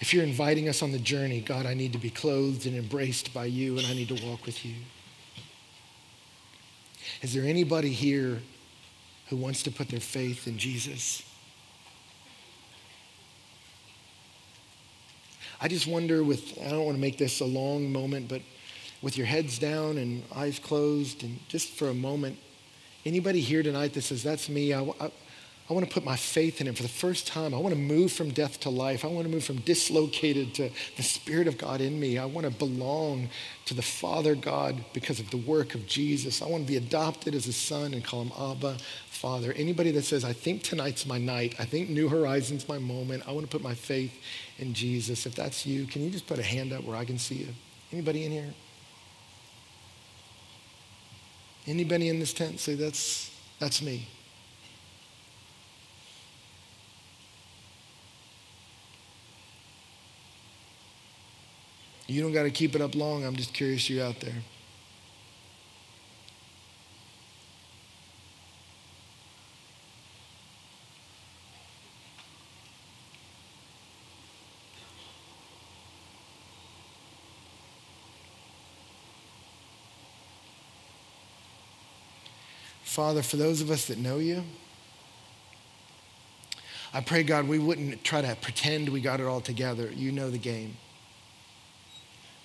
If you're inviting us on the journey, God, I need to be clothed and embraced by you, and I need to walk with you. Is there anybody here who wants to put their faith in Jesus? I just wonder with, I don't want to make this a long moment, but with your heads down and eyes closed, and just for a moment, anybody here tonight that says, That's me, I, I, I want to put my faith in Him for the first time. I want to move from death to life. I want to move from dislocated to the Spirit of God in me. I want to belong to the Father God because of the work of Jesus. I want to be adopted as a son and call Him Abba, Father. Anybody that says, I think tonight's my night, I think New Horizons my moment, I want to put my faith in Jesus. If that's you, can you just put a hand up where I can see you? Anybody in here? Anybody in this tent say, That's, that's me? You don't got to keep it up long. I'm just curious you out there. Father, for those of us that know you, I pray, God, we wouldn't try to pretend we got it all together. You know the game.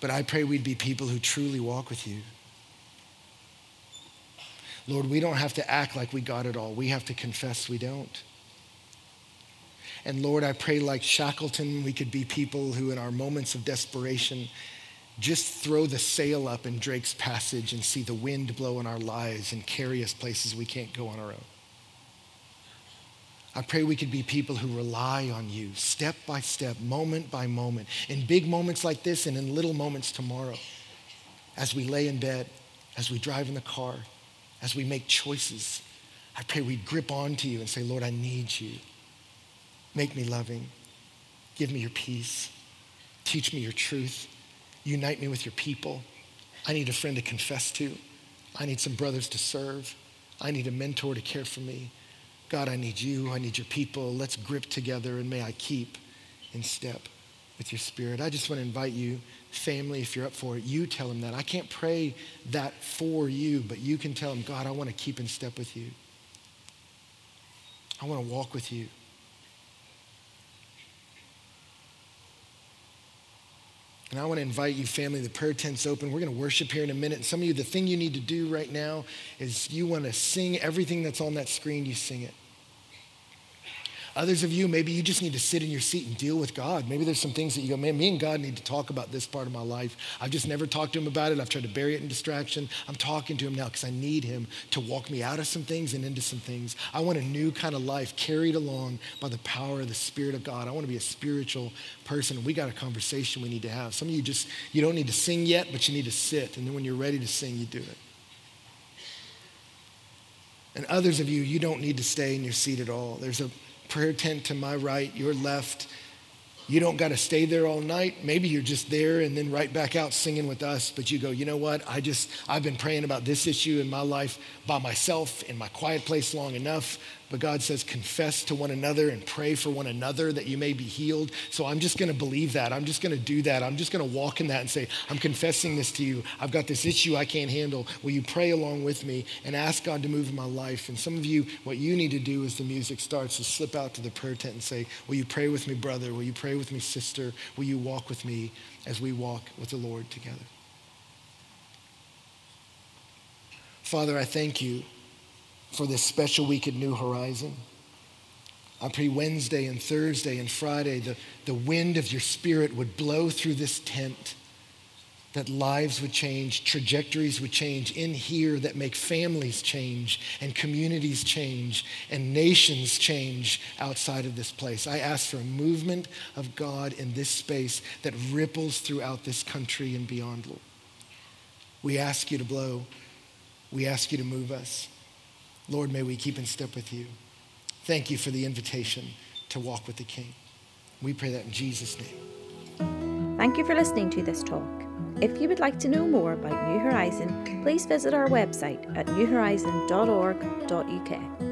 But I pray we'd be people who truly walk with you. Lord, we don't have to act like we got it all. We have to confess we don't. And Lord, I pray like Shackleton, we could be people who, in our moments of desperation, just throw the sail up in Drake's passage and see the wind blow in our lives and carry us places we can't go on our own. I pray we could be people who rely on you step by step, moment by moment, in big moments like this and in little moments tomorrow, as we lay in bed, as we drive in the car, as we make choices. I pray we grip onto you and say, Lord, I need you. Make me loving. Give me your peace. Teach me your truth. Unite me with your people. I need a friend to confess to. I need some brothers to serve. I need a mentor to care for me. God, I need you. I need your people. Let's grip together and may I keep in step with your spirit. I just want to invite you, family, if you're up for it, you tell him that. I can't pray that for you, but you can tell him, God, I want to keep in step with you. I want to walk with you. And I want to invite you, family, the prayer tent's open. We're going to worship here in a minute. And some of you, the thing you need to do right now is you want to sing everything that's on that screen, you sing it. Others of you, maybe you just need to sit in your seat and deal with God. Maybe there's some things that you go, man, me and God need to talk about this part of my life. I've just never talked to him about it. I've tried to bury it in distraction. I'm talking to him now because I need him to walk me out of some things and into some things. I want a new kind of life carried along by the power of the Spirit of God. I want to be a spiritual person. We got a conversation we need to have. Some of you just, you don't need to sing yet, but you need to sit. And then when you're ready to sing, you do it. And others of you, you don't need to stay in your seat at all. There's a prayer tent to my right, your left. You don't got to stay there all night. Maybe you're just there and then right back out singing with us, but you go, you know what? I just, I've been praying about this issue in my life by myself in my quiet place long enough. But God says, confess to one another and pray for one another that you may be healed. So I'm just going to believe that. I'm just going to do that. I'm just going to walk in that and say, I'm confessing this to you. I've got this issue I can't handle. Will you pray along with me and ask God to move in my life? And some of you, what you need to do as the music starts is slip out to the prayer tent and say, Will you pray with me, brother? Will you pray with me, sister? Will you walk with me as we walk with the Lord together? Father, I thank you for this special week at New Horizon. I pray Wednesday and Thursday and Friday, the, the wind of your spirit would blow through this tent, that lives would change, trajectories would change in here, that make families change and communities change and nations change outside of this place. I ask for a movement of God in this space that ripples throughout this country and beyond, Lord. We ask you to blow. We ask you to move us. Lord, may we keep in step with you. Thank you for the invitation to walk with the King. We pray that in Jesus' name. Thank you for listening to this talk. If you would like to know more about New Horizon, please visit our website at newhorizon.org.uk.